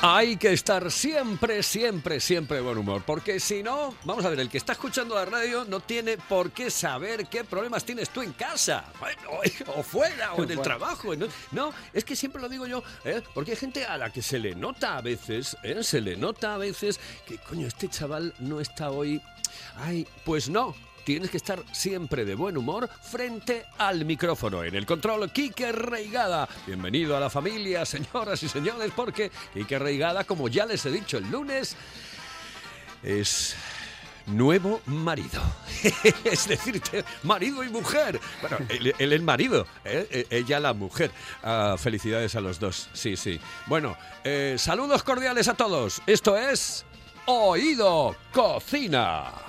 Hay que estar siempre, siempre, siempre de buen humor, porque si no, vamos a ver, el que está escuchando la radio no tiene por qué saber qué problemas tienes tú en casa, bueno, o fuera, o en el trabajo. No, no, es que siempre lo digo yo, ¿eh? porque hay gente a la que se le nota a veces, ¿eh? se le nota a veces que, coño, este chaval no está hoy. Ay, pues no, tienes que estar siempre de buen humor frente al micrófono. En el control, Quique Reigada. Bienvenido a la familia, señoras y señores, porque Quique Reigada, como ya les he dicho el lunes, es nuevo marido. es decir, marido y mujer. Bueno, él, él el marido, ¿eh? ella la mujer. Ah, felicidades a los dos, sí, sí. Bueno, eh, saludos cordiales a todos. Esto es Oído Cocina.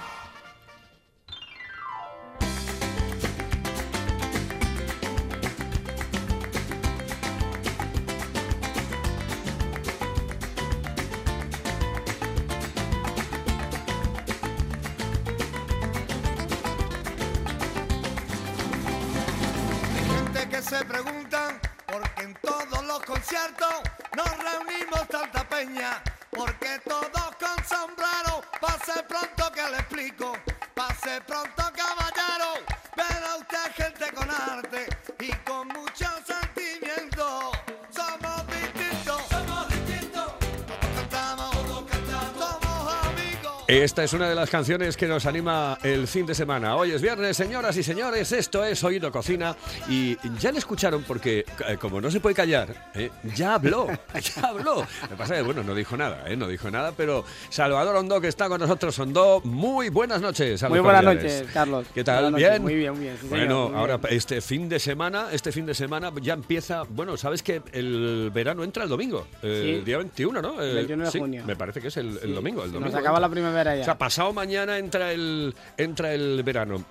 Esta es una de las canciones que nos anima el fin de semana. Hoy es viernes, señoras y señores, esto es Oído Cocina y ya le escucharon porque eh, como no se puede callar, eh, ya habló, ya habló. Lo que pasa es que, bueno, no dijo nada, eh, no dijo nada, pero Salvador Hondo que está con nosotros, Hondo, muy buenas noches. Muy buenas noches, Carlos. ¿Qué tal? Noches. ¿Bien? Muy bien, muy bien. sí, bueno, muy ahora bien. este fin de semana, este fin de semana ya empieza, bueno, sabes que el verano entra el domingo, eh, Sí. día 21, ¿no? Eh, 21 de sí, junio. Me parece que es el, el domingo, el domingo. Nos acaba la primavera O sea, pasado mañana entra el, entra el verano.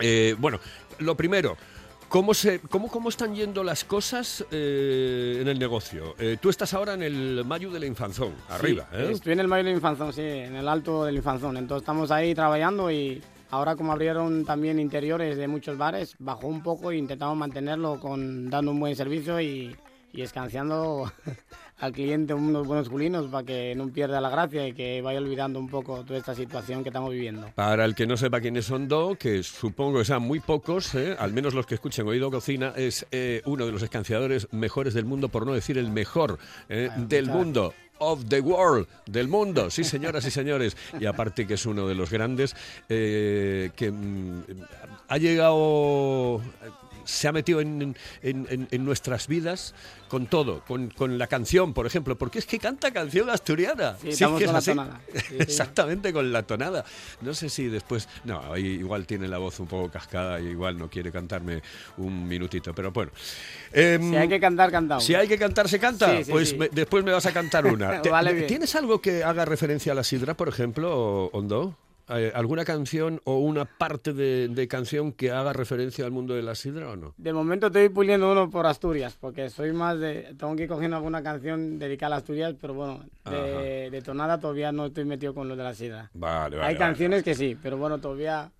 Eh, bueno, lo primero, ¿cómo, se, cómo, ¿cómo están yendo las cosas eh, en el negocio? Eh, tú estás ahora en el Mayo de la Infanzón, arriba. Sí, ¿eh? Estoy en el Mayo del Infanzón, sí, en el alto del Infanzón. Entonces estamos ahí trabajando y ahora como abrieron también interiores de muchos bares, bajó un poco e intentamos mantenerlo con dando un buen servicio y, y escanciando al cliente unos buenos culinos para que no pierda la gracia y que vaya olvidando un poco toda esta situación que estamos viviendo. Para el que no sepa quiénes son Do, que supongo que sean muy pocos, ¿eh? al menos los que escuchen Oído Cocina, es eh, uno de los escanciadores mejores del mundo, por no decir el mejor ¿eh? Bueno, del muchas mundo. Of the world, del mundo, sí señoras y señores. Y aparte que es uno de los grandes, eh, que mm, ha llegado, se ha metido en, en- en- en nuestras vidas con todo, con, con la canción, por ejemplo, porque es que canta canción asturiana. Sí, es es con la tonada. Sí. Exactamente, con la tonada. No sé si después. No, igual tiene la voz un poco cascada y igual no quiere cantarme un minutito, pero bueno. Em, Si hay que cantar, cantamos. si hay que cantar, se canta. Pues me- después me vas a cantar una. Bien. ¿Tienes algo que haga referencia a la sidra, por ejemplo, Hondo? Eh, ¿Alguna canción o una parte de, de canción que haga referencia al mundo de la sidra o no? De momento estoy puliendo uno por Asturias, porque soy más de... Tengo que ir cogiendo alguna canción dedicada a Asturias, pero bueno, de, de tonada todavía no estoy metido con lo de la sidra. Vale, vale. hay vale. canciones que sí, pero bueno, todavía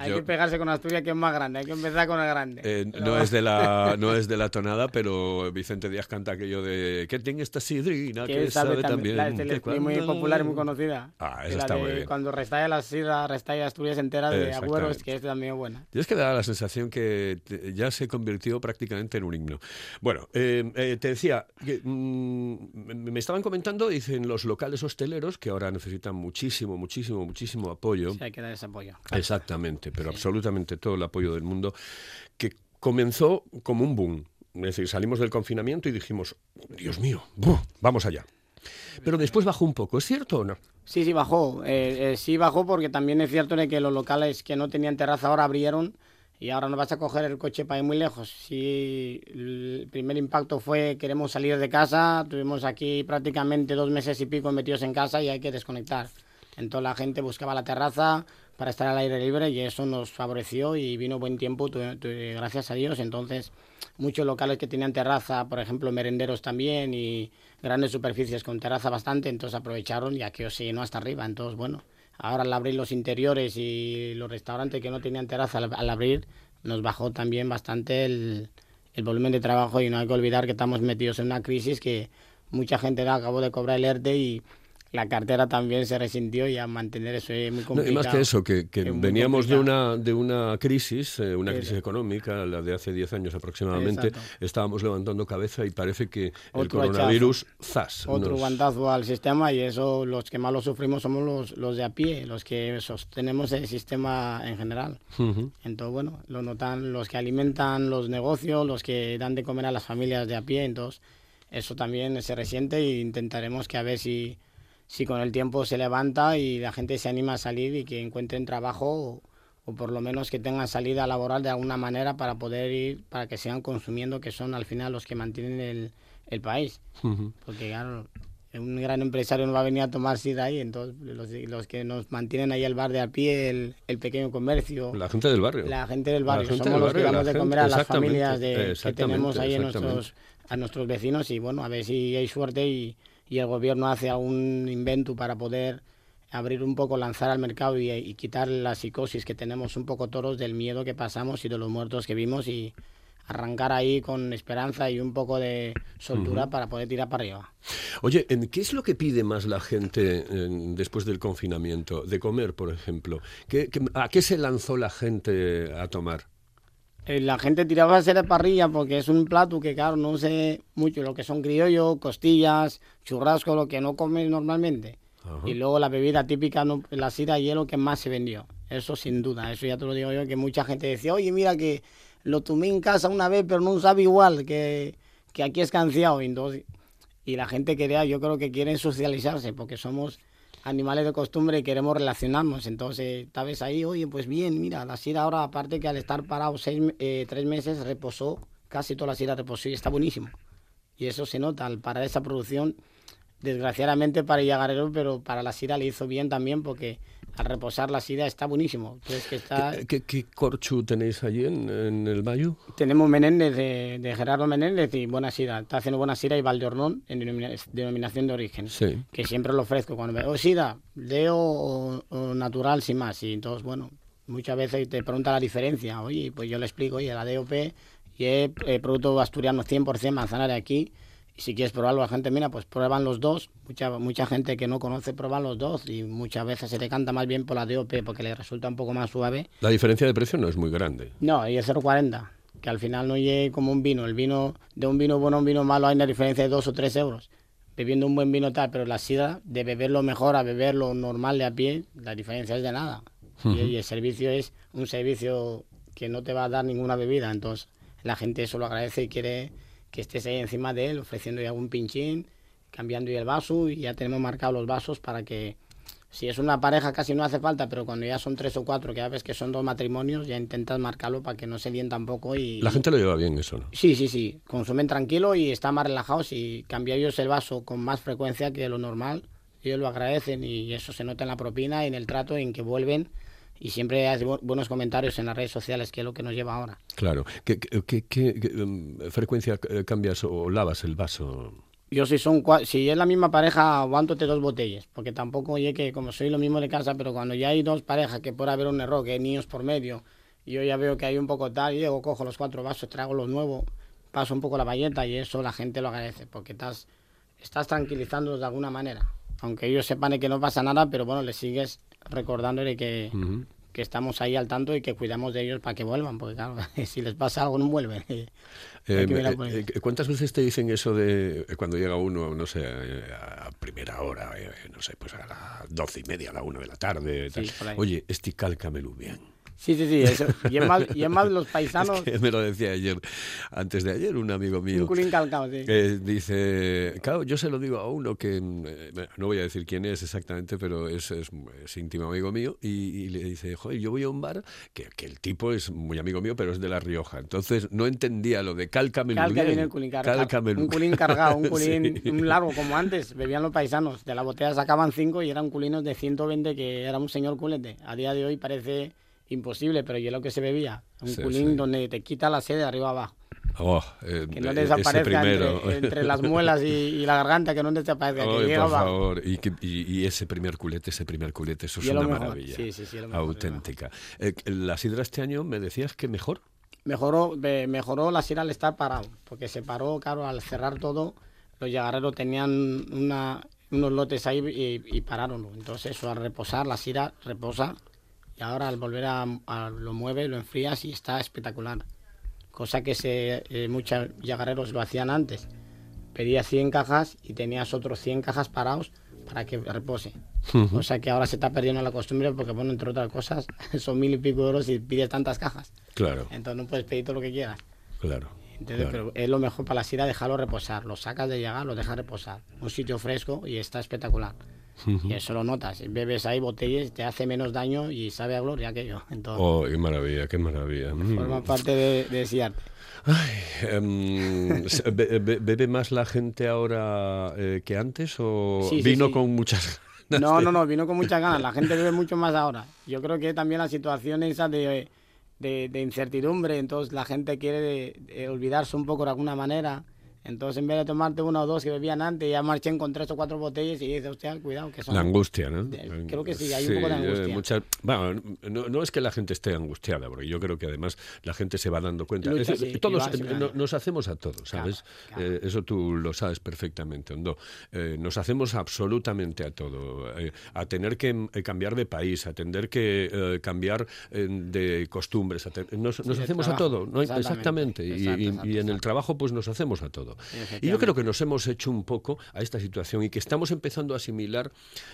hay Yo- que pegarse con Asturias, que es más grande, hay que empezar con el grande. Eh, Pero no, es de la, no es de la tonada, pero Vicente Díaz canta aquello de que tiene esta sidrina que, que sabe, sabe también. La, que es muy popular y muy conocida. Ah, esa está de muy bien. Cuando restalla la sidra, restalla Asturias entera de Exactamente. Agüeros, que es también buena. Y es que da la sensación que te- ya se convirtió prácticamente en un himno. Bueno, eh, eh, te decía, que, mm, me me estaban comentando, dicen los locales hosteleros, que ahora necesitan muchísimo, muchísimo, muchísimo apoyo. Sí, hay que dar ese apoyo. Exactamente, pero absolutamente todo el apoyo del mundo, que comenzó como un boom. Es decir, salimos del confinamiento y dijimos, Dios mío, ¡buh! vamos allá. Pero después bajó un poco, ¿es cierto o no? Sí, sí, bajó. Eh, eh, sí bajó porque también es cierto de que los locales que no tenían terraza ahora abrieron y ahora no vas a coger el coche para ir muy lejos. Sí, el primer impacto fue queremos salir de casa, tuvimos aquí prácticamente dos meses y pico metidos en casa y hay que desconectar. Entonces la gente buscaba la terraza para estar al aire libre y eso nos favoreció y vino buen tiempo, gracias a Dios. Entonces, muchos locales que tenían terraza, por ejemplo, merenderos también y grandes superficies con terraza bastante, entonces aprovecharon y aquí se llenó hasta arriba. Entonces, bueno, ahora al abrir los interiores y los restaurantes que no tenían terraza al, abrir, nos bajó también bastante el, el volumen de trabajo y no hay que olvidar que estamos metidos en una crisis que mucha gente acabó de cobrar el ERTE y la cartera también se resintió y a mantener eso es muy complicado. y más que eso, que, veníamos de una, de una crisis, eh, una crisis económica, la de hace 10 años aproximadamente, estábamos levantando cabeza y parece que el coronavirus, zas. Otro guantazo al sistema y eso los que más lo sufrimos somos los, los de a pie, los que sostenemos el sistema en general. Entonces, bueno, lo notan los que alimentan los negocios, los que dan de comer a las familias de a pie, entonces eso también se resiente e intentaremos que a ver si si con el tiempo se levanta y la gente se anima a salir y que encuentren trabajo o, por lo menos que tengan salida laboral de alguna manera para poder ir, para que sigan consumiendo, que son al final los que mantienen el, el país. Porque claro, un gran empresario no va a venir a tomar sida ahí, entonces los, los, que nos mantienen ahí el bar de a pie, el, el, pequeño comercio. La gente del barrio. La gente del barrio. Somos los que damos de comer a las familias de, que tenemos ahí en nuestros, a nuestros vecinos y bueno, a ver si hay suerte y y el gobierno hace algún invento para poder abrir un poco, lanzar al mercado y, quitar la psicosis que tenemos un poco todos del miedo que pasamos y de los muertos que vimos y arrancar ahí con esperanza y un poco de soltura para poder tirar para arriba. Oye, ¿qué es lo que pide más la gente después del confinamiento? De comer, por ejemplo. a qué se lanzó la gente a tomar? Eh, la gente tiraba a ser parrilla porque es un plato que, claro, no sé mucho lo que son criollos, costillas, churrasco, lo que no comes normalmente. Y luego la bebida típica, la sida hielo que más se vendió. Eso sin duda, eso ya te lo digo yo, que mucha gente decía, oye, mira que lo tomé en casa una vez, pero no sabe igual, que, que aquí es canciado. Y, y la gente quería, yo creo que quieren socializarse, porque somos animales de costumbre y queremos relacionarnos. Entonces, tal vez ahí, oye, pues bien, mira, la sira ahora, aparte que al estar parado seis, eh, tres meses, reposó, casi toda la sira reposó y está buenísimo. Y eso se nota al parar esa producción. Desgraciadamente para Yagarero, pero para la sira le hizo bien también porque al reposar la sida está buenísimo. que está... ¿Qué, corchu tenéis allí en, el Mayo? Tenemos Menéndez de, Gerardo Menéndez y Buena Sida. Está haciendo Buena Sida y Valdeornón en denominación de origen. Que siempre lo ofrezco. Cuando me oh, Sida, Leo o, natural sin más. Y entonces, bueno, muchas veces te pregunta la diferencia. Oye, pues yo le explico, oye, la DOP y es eh, producto asturiano 100% manzana de aquí si quieres probarlo, la gente, mira, pues prueban los dos. Mucha, mucha gente que no conoce prueban los dos y muchas veces se te canta más bien por la DOP porque le resulta un poco más suave. La diferencia de precio no es muy grande. No, y es 0,40, que al final no llegue como un vino. El vino, de un vino bueno a un vino malo hay una diferencia de 2 o 3 euros. Bebiendo un buen vino tal, pero la sida, de beberlo mejor a beberlo normal de a pie, la diferencia es de nada. y, el servicio es un servicio que no te va a dar ninguna bebida. Entonces la gente eso lo agradece y quiere que estés ahí encima de él ofreciendo algún pinchín, cambiando el vaso y ya tenemos marcados los vasos para que si es una pareja casi no hace falta, pero cuando ya son tres o cuatro, que ya ves que son dos matrimonios, ya intentas marcarlo para que no se líen tampoco y... La gente lo lleva bien eso, ¿no? Sí, sí, sí. Consumen tranquilo y están más relajados y cambiar ellos el vaso con más frecuencia que lo normal, ellos lo agradecen y eso se nota en la propina y en el trato en que vuelven y siempre hay buenos comentarios en las redes sociales, que es lo que nos lleva ahora. Claro. ¿Qué, em, frecuencia eh, cambias o lavas el vaso? Yo si son si es la misma pareja, aguántote dos botellas, porque tampoco oye que como soy lo mismo de casa, pero cuando ya hay dos parejas que puede haber un error, que hay niños por medio, y yo ya veo que hay un poco tal, y llego, cojo los cuatro vasos, traigo los nuevos, paso un poco la bayeta y eso la gente lo agradece, porque estás, estás tranquilizándolos de alguna manera. Aunque ellos sepan que no pasa nada, pero bueno, les sigues recordándole que, que estamos ahí al tanto y que cuidamos de ellos para que vuelvan, porque claro, si les pasa algo no vuelven. Eh, eh, eh, ¿Cuántas veces te dicen eso de cuando llega uno, no sé, a primera hora, no sé, pues a las doce y media, a la una de la tarde? Oye, este cálcamelo bien. Sí, sí, sí. Eso. Y, es más, y es más los paisanos. Es que me lo decía ayer, antes de ayer, un amigo mío. Un culín calcado, sí. que dice, claro, yo se lo digo a uno que, eh, no voy a decir quién es exactamente, pero es, es, es íntimo amigo mío, y, y le dice, joder, yo voy a un bar, que, que el tipo es muy amigo mío, pero es de La Rioja. Entonces no entendía lo de viene el culín cargado. Un culín cargado, un culín Sí. un largo, como antes, bebían los paisanos. De la botella sacaban cinco y eran culinos de 120, que era un señor culete. A día de hoy parece imposible, pero yo lo que se bebía. Un Sí, culín sí. donde te quita la sed de arriba abajo. Oh, eh, Que no eh, desaparezca entre, entre las muelas y, y la garganta, que no desaparezca. que por favor. Y, que- y- y ese primer culete, ese primer culete, eso es una mejor. maravilla. Sí, sí, sí, auténtica. Eh, la sidra este año me decías que mejor. Mejoró, me- mejoró la sierra al estar parado, porque se paró, claro, al cerrar todo, los yagarreros tenían una, unos lotes ahí y, y pararon. Entonces, eso al reposar, la sira reposa y ahora al volver a, a- lo mueve, lo enfrías y está espectacular. Cosa que se, eh, muchos yagarreros lo hacían antes. Pedías 100 cajas y tenías otros 100 cajas parados para que repose. O sea que ahora se está perdiendo la costumbre porque, bueno, entre otras cosas, son mil y pico euros y pides tantas cajas. Claro, Entonces no puedes pedir todo lo que quieras. claro. Entonces, claro. pero es lo mejor para la sira dejarlo reposar. Lo sacas de llegar, lo dejas reposar. Un sitio fresco y está espectacular. Y eso lo notas. Bebes ahí botellas, te hace menos daño y sabe a gloria aquello. Entonces, Oh, qué maravilla, qué maravilla. Mm. forma parte de, de ese arte. Ay, em, se- be- be- ¿Bebe más la gente ahora eh, que antes o Sí, vino sí. con muchas ganas? No, de- no, no, vino con muchas ganas. La gente bebe mucho más ahora. Yo creo que también la situación esa de, de, de incertidumbre, entonces la gente quiere de olvidarse un poco de alguna manera. Entonces, en vez de tomarte una o dos que bebían antes, ya marchen con tres o cuatro botellas y dices, hostia, cuidado, que son... La angustia, ¿no? Creo que sí, hay un poco de eh, angustia. muchas- bueno, no, no es que la gente esté angustiada, porque yo creo que además la gente se va dando cuenta. Lucha, Es- sí, y todos eh, no- nos hacemos a todos, ¿sabes? claro. Eh, eso tú lo sabes perfectamente, Hondo. Eh, nos hacemos absolutamente a todo. eh, a tener que eh, cambiar de país, a tener que eh, cambiar eh, de costumbres. a nos hacemos a todo, ¿no? Exactamente. exactamente. Y- Exacto, y, exacto, y en el trabajo pues nos hacemos a todo. Y yo creo que nos hemos hecho un poco a esta situación y que estamos empezando a asimilar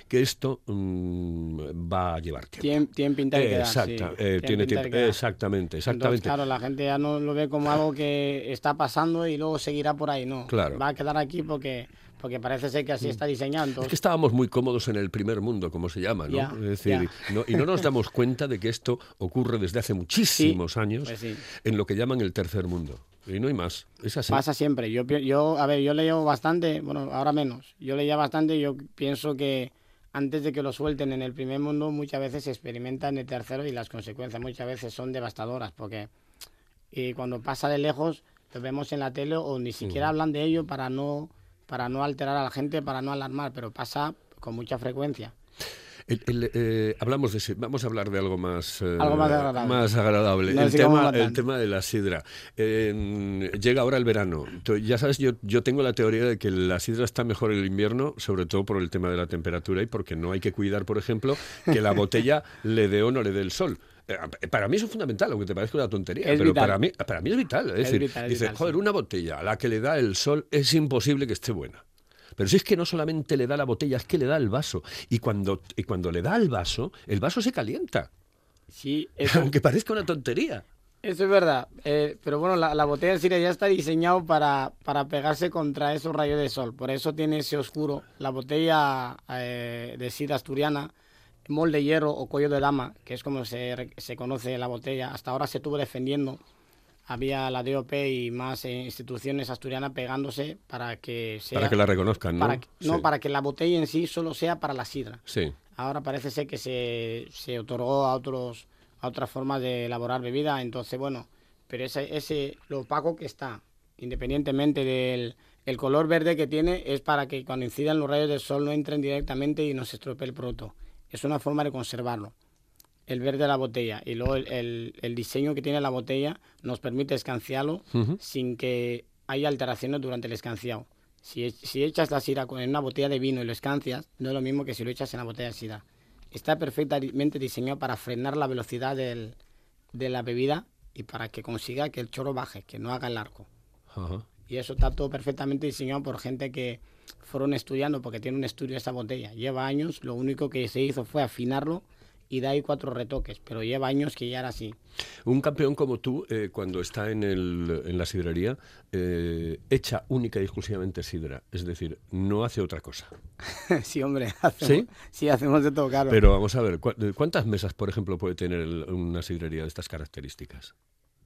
que esto mm, va a llevar tiempo. Tiene, tiene pinta de Eh, quedar, exacta, sí. eh, tiene tiempo. quedar. Exactamente, Entonces, exactamente. claro, la gente ya no lo ve como algo que está pasando y luego seguirá por ahí, no. Claro. Va a quedar aquí porque, porque parece ser que así está diseñado. Es Entonces, que estábamos muy cómodos en el primer mundo, como se llama, ¿no? Ya, es decir, no- y no nos damos cuenta de que esto ocurre desde hace muchísimos años pues sí. en lo que llaman el tercer mundo. Y no hay más. Es así. Pasa siempre. Yo, yo, a ver, yo leo bastante, bueno, ahora menos. Yo leía bastante y yo pienso que antes de que lo suelten en el primer mundo, muchas veces se experimenta en el tercero y las consecuencias muchas veces son devastadoras porque y cuando pasa de lejos lo vemos en la tele o ni siquiera hablan de ello para no para no alterar a la gente, para no alarmar, pero pasa con mucha frecuencia. El- el, eh, hablamos de, vamos a hablar de algo más, eh, Algo más agradable. más agradable. No el, tema, el tema de la sidra. Eh, llega ahora el verano. Ya sabes, yo, yo tengo la teoría de que la sidra está mejor en el invierno, sobre todo por el tema de la temperatura y porque no hay que cuidar, por ejemplo, que la botella le dé o no le dé el sol. Eh, Para mí eso es fundamental, aunque te parezca una tontería, Es pero vital. para mí, para mí es vital. Es, Es decir, vital, es dice, vital, joder, sí. una botella a la que le da el sol es imposible que esté buena. Pero si es que no solamente le da la botella, es que le da el vaso. Y cuando, y cuando le da el vaso, el vaso se calienta. Sí, eso, Aunque parezca una tontería. Eso es verdad, eh, pero bueno, la, la botella de Siria ya está diseñado para, para pegarse contra esos rayos de sol, por eso tiene ese oscuro. La botella eh, de Sidra asturiana, molde hierro o cuello de dama, que es como se, se conoce la botella, hasta ahora se estuvo defendiendo. Había la DOP y más eh, instituciones asturianas pegándose para que sea... Para que la reconozcan, ¿no? para que- no, para que la botella en sí solo sea para la sidra. Sí. Ahora parece ser que se, se otorgó a otros a otras formas de elaborar bebida, entonces bueno, pero ese, ese lo opaco que está, independientemente del el color verde que tiene, es para que cuando incidan los rayos del sol no entren directamente y no se estropee el producto. Es una forma de conservarlo. El verde de la botella y luego el, el- el diseño que tiene la botella nos permite escanciarlo sin que haya alteraciones durante el escanciado. Si, si echas la sira con- en una botella de vino y lo escancias, no es lo mismo que si lo echas en la botella de sira. Está perfectamente diseñado para frenar la velocidad del- de la bebida y para que consiga que el chorro baje, que no haga el arco. Y eso está todo perfectamente diseñado por gente que fueron estudiando, porque tiene un estudio esa botella. Lleva años, lo único que se hizo fue afinarlo y da ahí cuatro retoques, pero lleva años que ya era así. Un campeón como tú, eh, cuando está en, el, en la sidrería, eh, echa única y exclusivamente sidra. Es decir, no hace otra cosa. sí, hombre. Hacemos, ¿Sí? hacemos de todo, claro. Pero vamos a ver, ¿cuántas mesas, por ejemplo, puede tener una sidrería de estas características?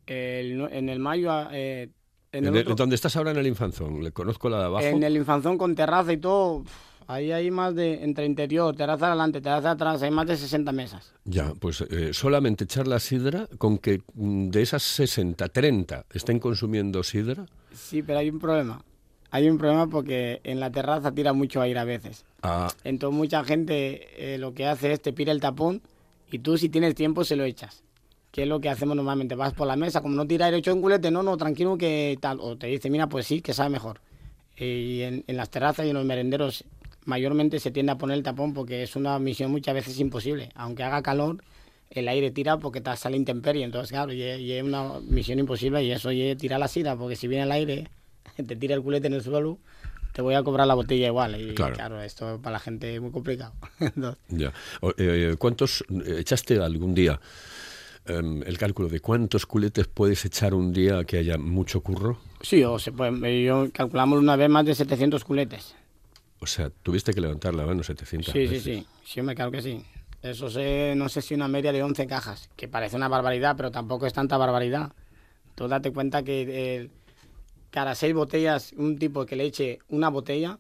en el mayo... Eh, en, el ¿Dónde estás ahora en el Infanzón? Le conozco la de abajo. En el Infanzón con terraza y todo... Ahí hay más de, entre interior, terraza adelante, terraza atrás, hay más de 60 mesas. Ya, pues eh, solamente echar la sidra, con que mm, de esas 60, 30 estén consumiendo sidra. Sí, pero hay un problema. Hay un problema porque en la terraza tira mucho aire a veces. Ah. Entonces mucha gente eh, lo que hace es te pide el tapón y tú si tienes tiempo se lo echas. Que es lo que hacemos normalmente. Vas por la mesa, como no tira aire hecho en culete, no, no, tranquilo que tal. O te dice, mira, pues sí, que sabe mejor. Y en, en las terrazas y en los merenderos mayormente se tiende a poner el tapón porque es una misión muchas veces imposible. Aunque haga calor, el aire tira porque te sale intemperie. Entonces, claro, y, es una misión imposible y eso y tira la sida porque si viene el aire, te tira el culete en el suelo, te voy a cobrar la botella igual. Y claro, esto para la gente es muy complicado. ya. Eh, ¿Cuántos echaste algún día? Em, el cálculo de cuántos culetes puedes echar un día que haya mucho curro? Sí, o se puede, yo calculamos una vez más de 700 culetes. O sea, tuviste que levantar la mano 700 sí, Sí, sí, sí, me claro que sí. Eso sé, no sé si una media de 11 cajas, que parece una barbaridad, pero tampoco es tanta barbaridad. Tú date cuenta que cada seis botellas, un tipo que le eche una botella,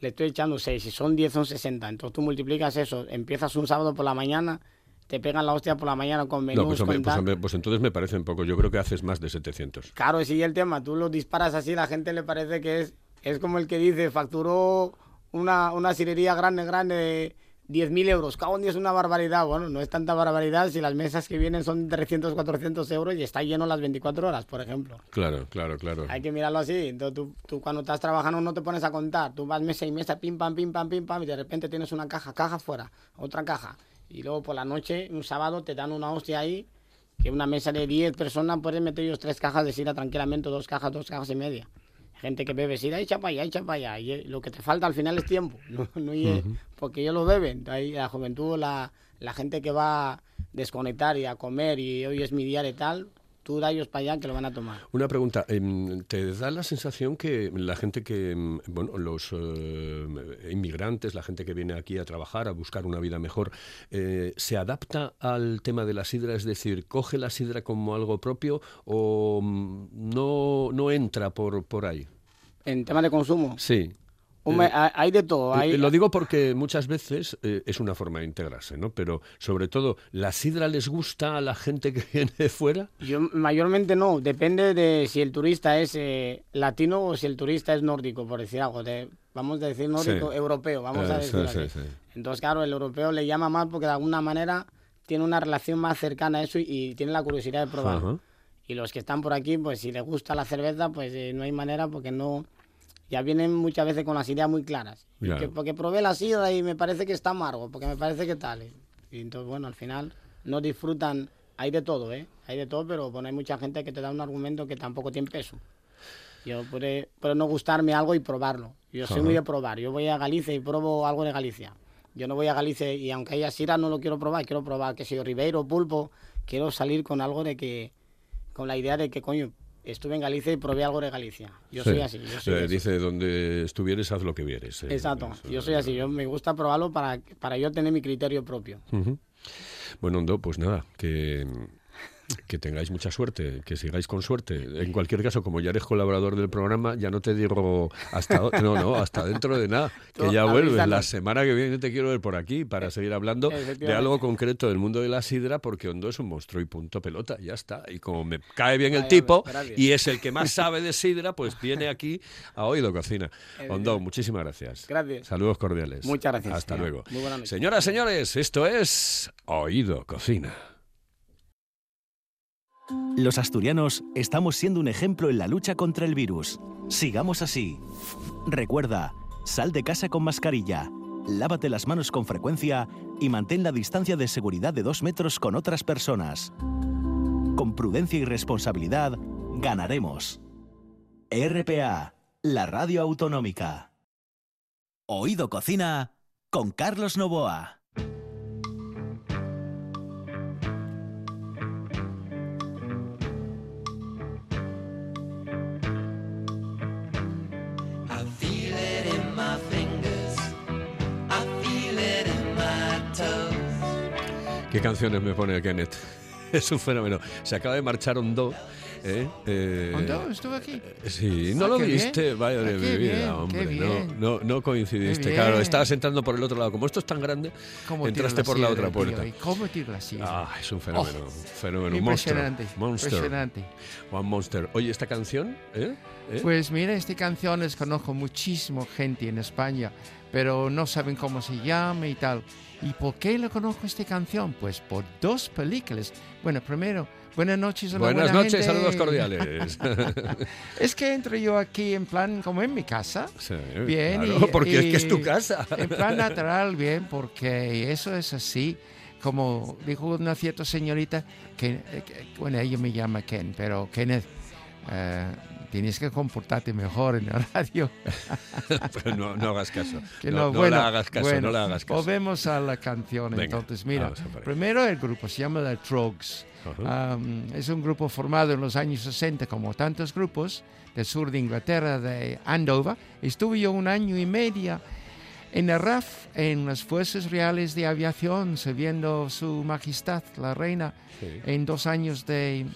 le estoy echando seis, si son 10 son 60. Entonces tú multiplicas eso, empiezas un sábado por la mañana, te pegan la hostia por la mañana con menús. No, pues, pues, pues, entonces me parece un poco. Yo creo que haces más de 700. Claro, sí, el tema. Tú lo disparas así, la gente le parece que es es como el que dice, facturó una, una cirería grande, grande de 10.000 euros. Día es una barbaridad. Bueno, no es tanta barbaridad si las mesas que vienen son 300, 400 euros y está lleno las 24 horas, por ejemplo. Claro, claro, claro. Hay que mirarlo así. Entonces tú, tú, cuando estás trabajando no te pones a contar. Tú vas mesa y mesa, pim, pam, pim, pam, pim, pam, y de repente tienes una caja, caja fuera, otra caja. Y luego por la noche, un sábado, te dan una hostia ahí, que una mesa de 10 personas puedes meter ellos tres cajas de sida tranquilamente, dos cajas, dos cajas y media gente que bebe sida, echa para allá, echa para allá. Y eh, lo que te falta al final es tiempo, no, porque ellos lo beben. Ahí la juventud, la, la gente que va a desconectar y a comer y hoy es mi día de tal, tú da ellos para allá que lo van a tomar. Una pregunta, em, ¿te da la sensación que la gente que, em, bueno, los eh, inmigrantes, la gente que viene aquí a trabajar, a buscar una vida mejor, eh, se adapta al tema de la sidra? Es decir, ¿coge la sidra como algo propio o mm, no, no entra por, por ahí? ¿En tema de consumo? Sí. Eh, hay de todo. Hay... Lo digo porque muchas veces eh, es una forma de integrarse, ¿no? Pero sobre todo, ¿la sidra les gusta a la gente que viene de fuera? Yo mayormente no. Depende de si el turista es eh, latino o si el turista es nórdico, por decir algo. De, vamos a decir nórdico, europeo, vamos a decir Entonces, claro, el europeo le llama más porque de alguna manera tiene una relación más cercana a eso y, tiene la curiosidad de probar. Y los que están por aquí, pues si les gusta la cerveza, pues no hay manera porque no ya vienen muchas veces con las ideas muy claras. porque probé la sidra y me parece que está amargo, porque me parece que tal. Y entonces, bueno, al final no disfrutan. Hay de todo, ¿eh? Hay de todo, pero bueno, hay mucha gente que te da un argumento que tampoco tiene peso. Yo puede, no gustarme algo y probarlo. Yo soy muy de probar. Yo voy a Galicia y pruebo algo de Galicia. Yo no voy a Galicia y aunque haya sidra no lo quiero probar. Quiero probar, que si Ribeiro, Pulpo. Quiero salir con algo de que, con la idea de que, coño, estuve en Galicia y probé algo de Galicia. Yo soy así. Eh, dice, donde estuvieres, haz lo que vieres. Eh. Exacto, yo soy así. Yo me gusta probarlo para, para yo tener mi criterio propio. Bueno, Hondo, pues nada, que que tengáis mucha suerte, que sigáis con suerte. En cualquier caso, como ya eres colaborador del programa, ya no te digo hasta no, no, hasta dentro de nada, que ya vuelves. La semana que viene te quiero ver por aquí para seguir hablando de algo concreto del mundo de la sidra, porque Hondo es un monstruo y punto pelota, ya está. Y como me cae bien el tipo y es el que más sabe de sidra, pues viene aquí a Oído Cocina. Hondo, muchísimas gracias. Gracias. Saludos cordiales. Muchas gracias. Hasta luego. Señoras, señores, esto es Oído Cocina. Los asturianos estamos siendo un ejemplo en la lucha contra el virus. Sigamos así. Recuerda, sal de casa con mascarilla, lávate las manos con frecuencia y mantén la distancia de seguridad de dos metros con otras personas. Con prudencia y responsabilidad, ganaremos. RPA, la radio autonómica. Oído Cocina con Carlos Novoa. Canciones me pone Kenneth. Es un fenómeno. Se acaba de marchar Hondo. ¿eh? Eh, ¿Hondo? ¿Estuvo aquí? Sí, no Ah, lo viste, bien. vaya Ah, de qué mi vida, bien, hombre. No, no, no coincidiste. Claro, estabas entrando por el otro lado. Como esto es tan grande, ¿Cómo tira entraste por la otra tío? puerta. ¿Y ¿Cómo la sierra? Ah, es un fenómeno. Oh, fenómeno. Un monstruo. impresionante, Monster. impresionante. One Monster. Oye, esta canción, ¿eh? ¿Eh? Pues mira, esta canción les conozco muchísimo gente en España, pero no saben cómo se llama y tal. ¿Y por qué le conozco esta canción? Pues por dos películas. Bueno, primero, buenas noches a la Buenas buena noches, gente. saludos cordiales. Es que entro yo aquí en plan como en mi casa. Sí, Bien, claro, y- porque es que es tu casa. En plan natural, bien, porque eso es así. Como dijo una cierta señorita, que, eh, que- bueno, ella me llama Ken, pero Kenneth, eh, tienes que comportarte mejor en la radio. Pero no, no hagas caso. Que no, no, no bueno, le hagas caso, bueno, no le hagas caso. Volvemos a la canción. Venga, entonces, mira, primero el grupo se llama The Trogs. Ajá. Um, es un grupo formado en los años 60, como tantos grupos, del sur de Inglaterra, de Andover. Estuve yo un año y medio en el RAF, en las Fuerzas Reales de Aviación, sirviendo su majestad, la reina, Sí. en dos años de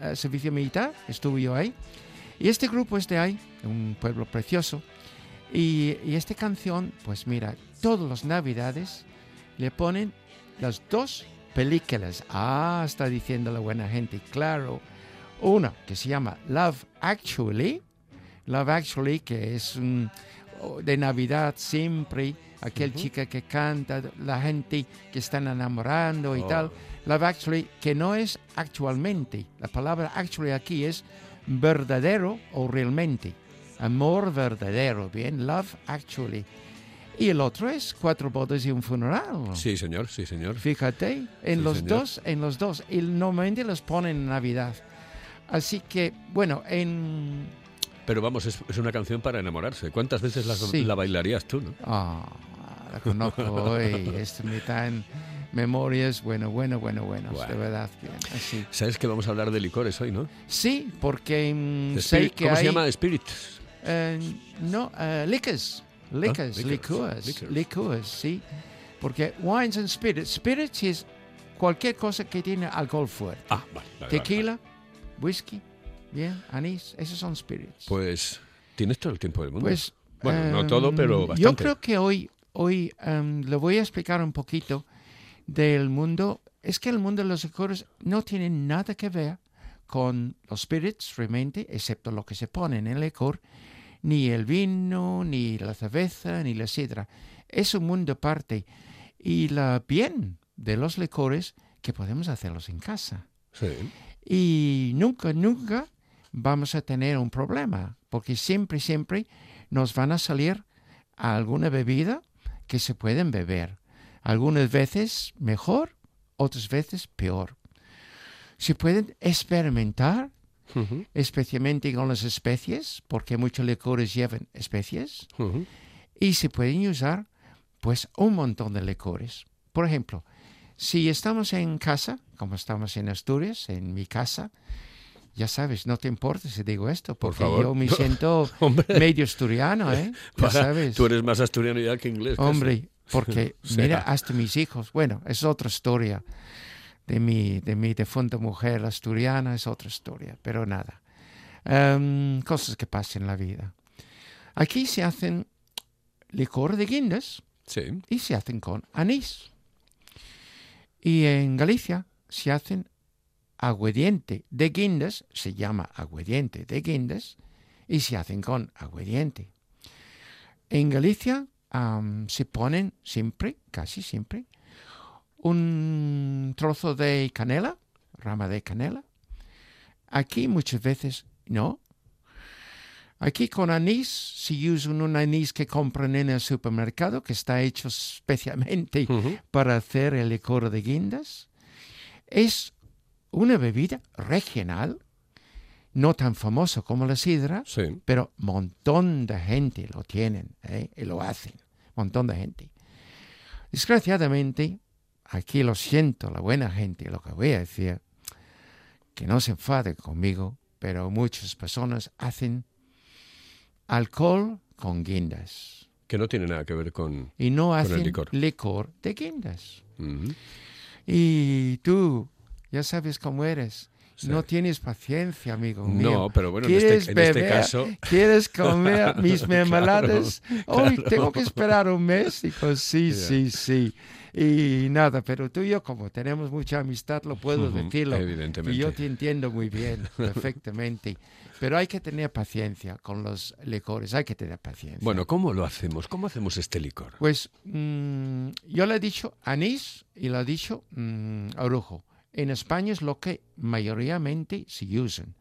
eh, servicio militar. Estuve yo ahí. Y este grupo es de ahí, un pueblo precioso. Y, y esta canción, pues mira, todas las navidades le ponen las dos películas. Ah, está diciendo la buena gente, claro. Una que se llama Love Actually. Love Actually, que es un- de Navidad siempre. Aquel chica que canta, la gente que están enamorando y Oh. tal. Love Actually, que no es actualmente. La palabra actually aquí es verdadero o realmente. Amor verdadero, bien. Love Actually. Y el otro es Cuatro bodas y un funeral. Sí, señor, sí, señor. Fíjate, en Sí, los señor. dos, en los dos. Y normalmente los ponen en Navidad. Así que, bueno, en... Pero vamos, es, es una canción para enamorarse. ¿Cuántas veces la, Sí. la bailarías tú, no? Ah, la conozco hoy. Da en memorias, bueno, bueno, bueno, bueno, de Bueno. verdad, bien, así. Sabes que vamos a hablar de licores hoy, ¿no? Sí, porque mm, De sé que ¿Cómo hay... se llama? Spirit. Eh, no, eh, liquors, liquors, liquors. licores, sí. Porque wines and spirits, spirits es cualquier cosa que tiene alcohol fuerte. Ah, vale. vale, vale, Tequila, whisky, bien, anís, esos son spirits. Pues tienes todo el tiempo del mundo. Pues, bueno, no em, todo, pero bastante. Yo creo que hoy, hoy em, le voy a explicar un poquito del mundo. Es que el mundo de los licores no tiene nada que ver con los spirits realmente, excepto lo que se pone en el licor, ni el vino, ni la cerveza, ni la sidra. Es un mundo aparte. Y la bien de los licores que podemos hacerlos en casa Sí. y nunca, nunca vamos a tener un problema, porque siempre, siempre nos van a salir alguna bebida que se pueden beber. Algunas veces mejor, otras veces peor. Se pueden experimentar, Ujú, especialmente con las especies, porque muchos licores llevan especies, ujú. y se pueden usar pues un montón de licores. Por ejemplo, si estamos en casa, como estamos en Asturias, en mi casa, ya sabes, no te importa si digo esto, Por porque favor. yo me siento medio asturiano, ¿eh? Ya para- sabes. tú eres más asturiano ya que inglés. Hombre, porque mira, hasta mis hijos, bueno, es otra historia de mi, de mi difunta mujer asturiana, es otra historia, pero nada. Em, cosas que pasan en la vida. Aquí se hacen licor de guindas Sí. y se hacen con anís. Y en Galicia se hacen aguardiente de guindas, se llama aguardiente de guindas, y se hacen con aguardiente. En Galicia se ponen siempre, casi siempre, un trozo de canela, rama de canela. Aquí muchas veces no. Aquí con anís, si usan un anís que compran en el supermercado, que está hecho especialmente para hacer el licor de guindas, es una bebida regional, no tan famosa como la sidra, Sí. pero montón de gente lo tienen ¿eh? y lo hacen, montón de gente. Desgraciadamente, aquí lo siento, la buena gente, lo que voy a decir, que no se enfade conmigo, pero muchas personas hacen alcohol con guindas Que no tiene nada que ver con. y no el hacen licor. licor de guindas. Y tú, ya sabes cómo eres. No tienes paciencia, amigo mío. No, pero bueno, en este- ¿Quieres en este beber? caso- ¿Quieres comer mis mermeladas? Hoy claro. tengo que esperar un mes. Y pues sí, sí, sí. Y nada, pero tú y yo, como tenemos mucha amistad, lo puedo Ujú, decirlo. evidentemente. Y yo te entiendo muy bien, perfectamente. Pero hay que tener paciencia con los licores, hay que tener paciencia. Bueno, ¿cómo lo hacemos? ¿Cómo hacemos este licor? Pues mm, yo le he dicho anís y le he dicho mm, orujo. En España es lo que mayoritariamente se usan.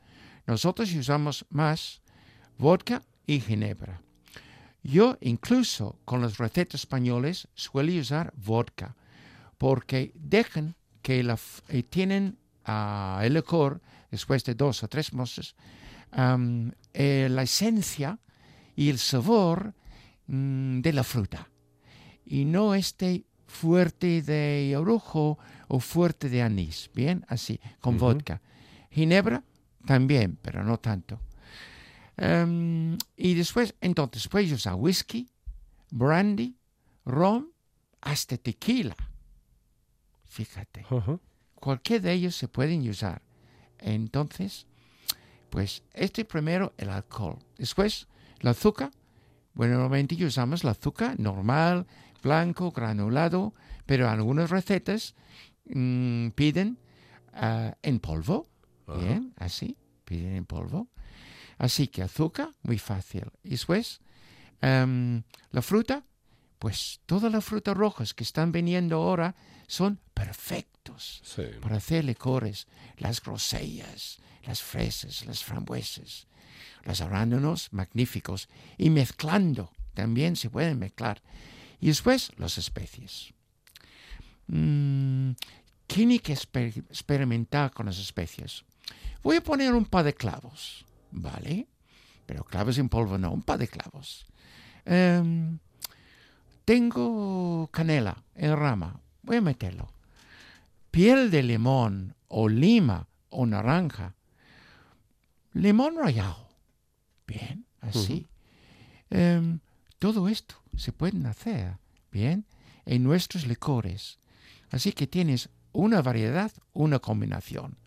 Nosotros usamos más vodka y ginebra. Yo incluso con las recetas españoles suelo usar vodka porque dejan que la, eh, tienen ah, el licor después de dos o tres meses eh, la esencia y el sabor mm, de la fruta y no este fuerte de orujo o fuerte de anís, bien, así, con vodka. Ginebra también, pero no tanto. Em, y después, entonces, puedes usar whisky, brandy, ron, hasta tequila. Fíjate, cualquier de ellos se pueden usar. Entonces, pues este primero el alcohol. Después, el azúcar. Bueno, normalmente usamos el azúcar normal, blanco, granulado, pero algunas recetas mm, piden ah, en polvo. Bien, así, piden en polvo. Así que azúcar, muy fácil. Y después, em, la fruta, pues todas las frutas rojas que están viniendo ahora son perfectos Sí. para hacer licores, las grosellas, las fresas, las frambuesas, los arándanos magníficos y mezclando, también se pueden mezclar. Y después las especies. Mm, tiene que exper- experimentar con las especies. Voy a poner un par de clavos, ¿vale? Pero clavos en polvo no, un par de clavos. Em, tengo canela en rama, voy a meterlo piel de limón o lima o naranja. Limón rallado. Bien, así. Todo esto se puede hacer, bien, en nuestros licores. Así que tienes una variedad, una combinación.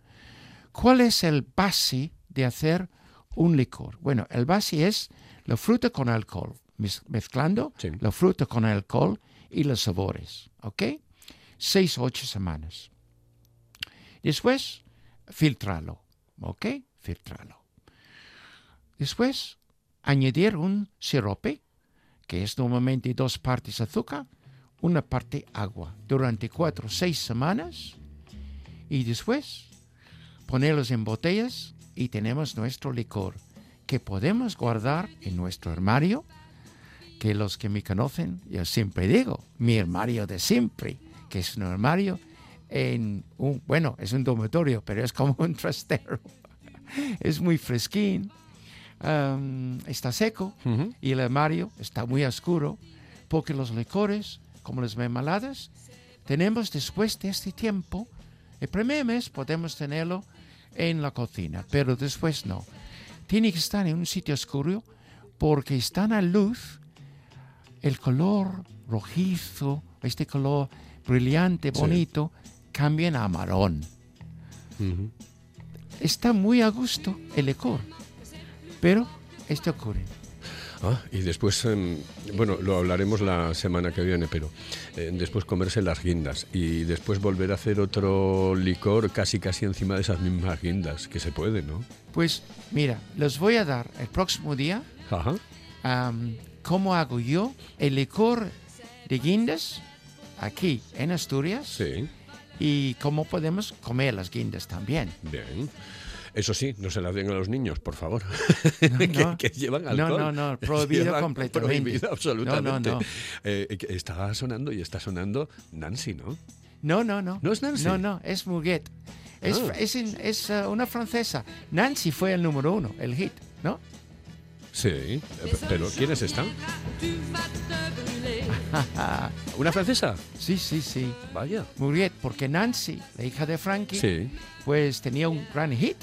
¿Cuál es el base de hacer un licor? Bueno, el base es la fruta con alcohol, mez- mezclando Sí. la fruta con alcohol y los sabores, ¿ok? Seis o ocho semanas. Después, filtrarlo, ¿ok? Filtrarlo. Después, añadir un sirope, que es normalmente dos partes azúcar, una parte agua, durante cuatro o seis semanas. Y después, ponerlos en botellas y tenemos nuestro licor, que podemos guardar en nuestro armario, que los que me conocen, yo siempre digo, mi armario de siempre, que es un armario en un, bueno, es un dormitorio, pero es como un trastero. es muy fresquín, está seco y el armario está muy oscuro, porque los licores, como las mermeladas, tenemos después de este tiempo, el primer mes podemos tenerlo en la cocina, pero después no. Tiene que estar en un sitio oscuro porque están a luz el color rojizo, este color brillante, Sí. bonito, cambian a marrón. Ujú. Está muy a gusto el licor, pero esto ocurre. Ah, y después, em, bueno, lo hablaremos la semana que viene, pero eh, después comerse las guindas y después volver a hacer otro licor casi casi encima de esas mismas guindas, que se puede, ¿no? Pues mira, les voy a dar el próximo día Ajá. cómo hago yo el licor de guindas aquí en Asturias Sí, y cómo podemos comer las guindas también. bien. Eso sí, no se las den a los niños, por favor. No, que, no. que llevan No, alcohol. no, no, prohibido Llevan- completamente. Prohibido absolutamente. No, no, no. Eh, que estaba sonando y está sonando Nancy, ¿no? No, no, no. ¿No es Nancy? No, no, es Muguet. Es, Ah. es, in- es, uh, una francesa. Nancy fue el número uno, el hit, ¿no? Sí, eh, pero ¿quiénes están? ¿Una francesa? Sí, sí, sí. Vaya. Muguet, porque Nancy, la hija de Frankie, Sí. pues tenía un gran hit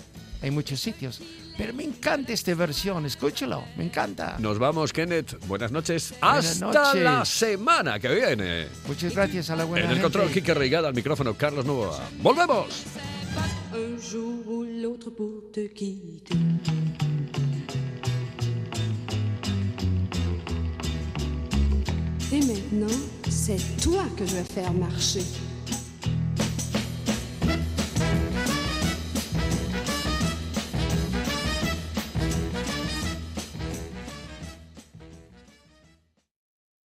en muchos sitios. Pero me encanta esta versión, escúchalo, me encanta. Nos vamos, Kenneth. Buenas noches. Buenas Hasta la noches. semana que viene. Muchas gracias a la buena En el gente. control, Kike Reigada, al micrófono, Carlos Novoa. ¡Volvemos! un jour ou l'autre pour te quitter. Et maintenant, c'est toi que je vais faire marcher.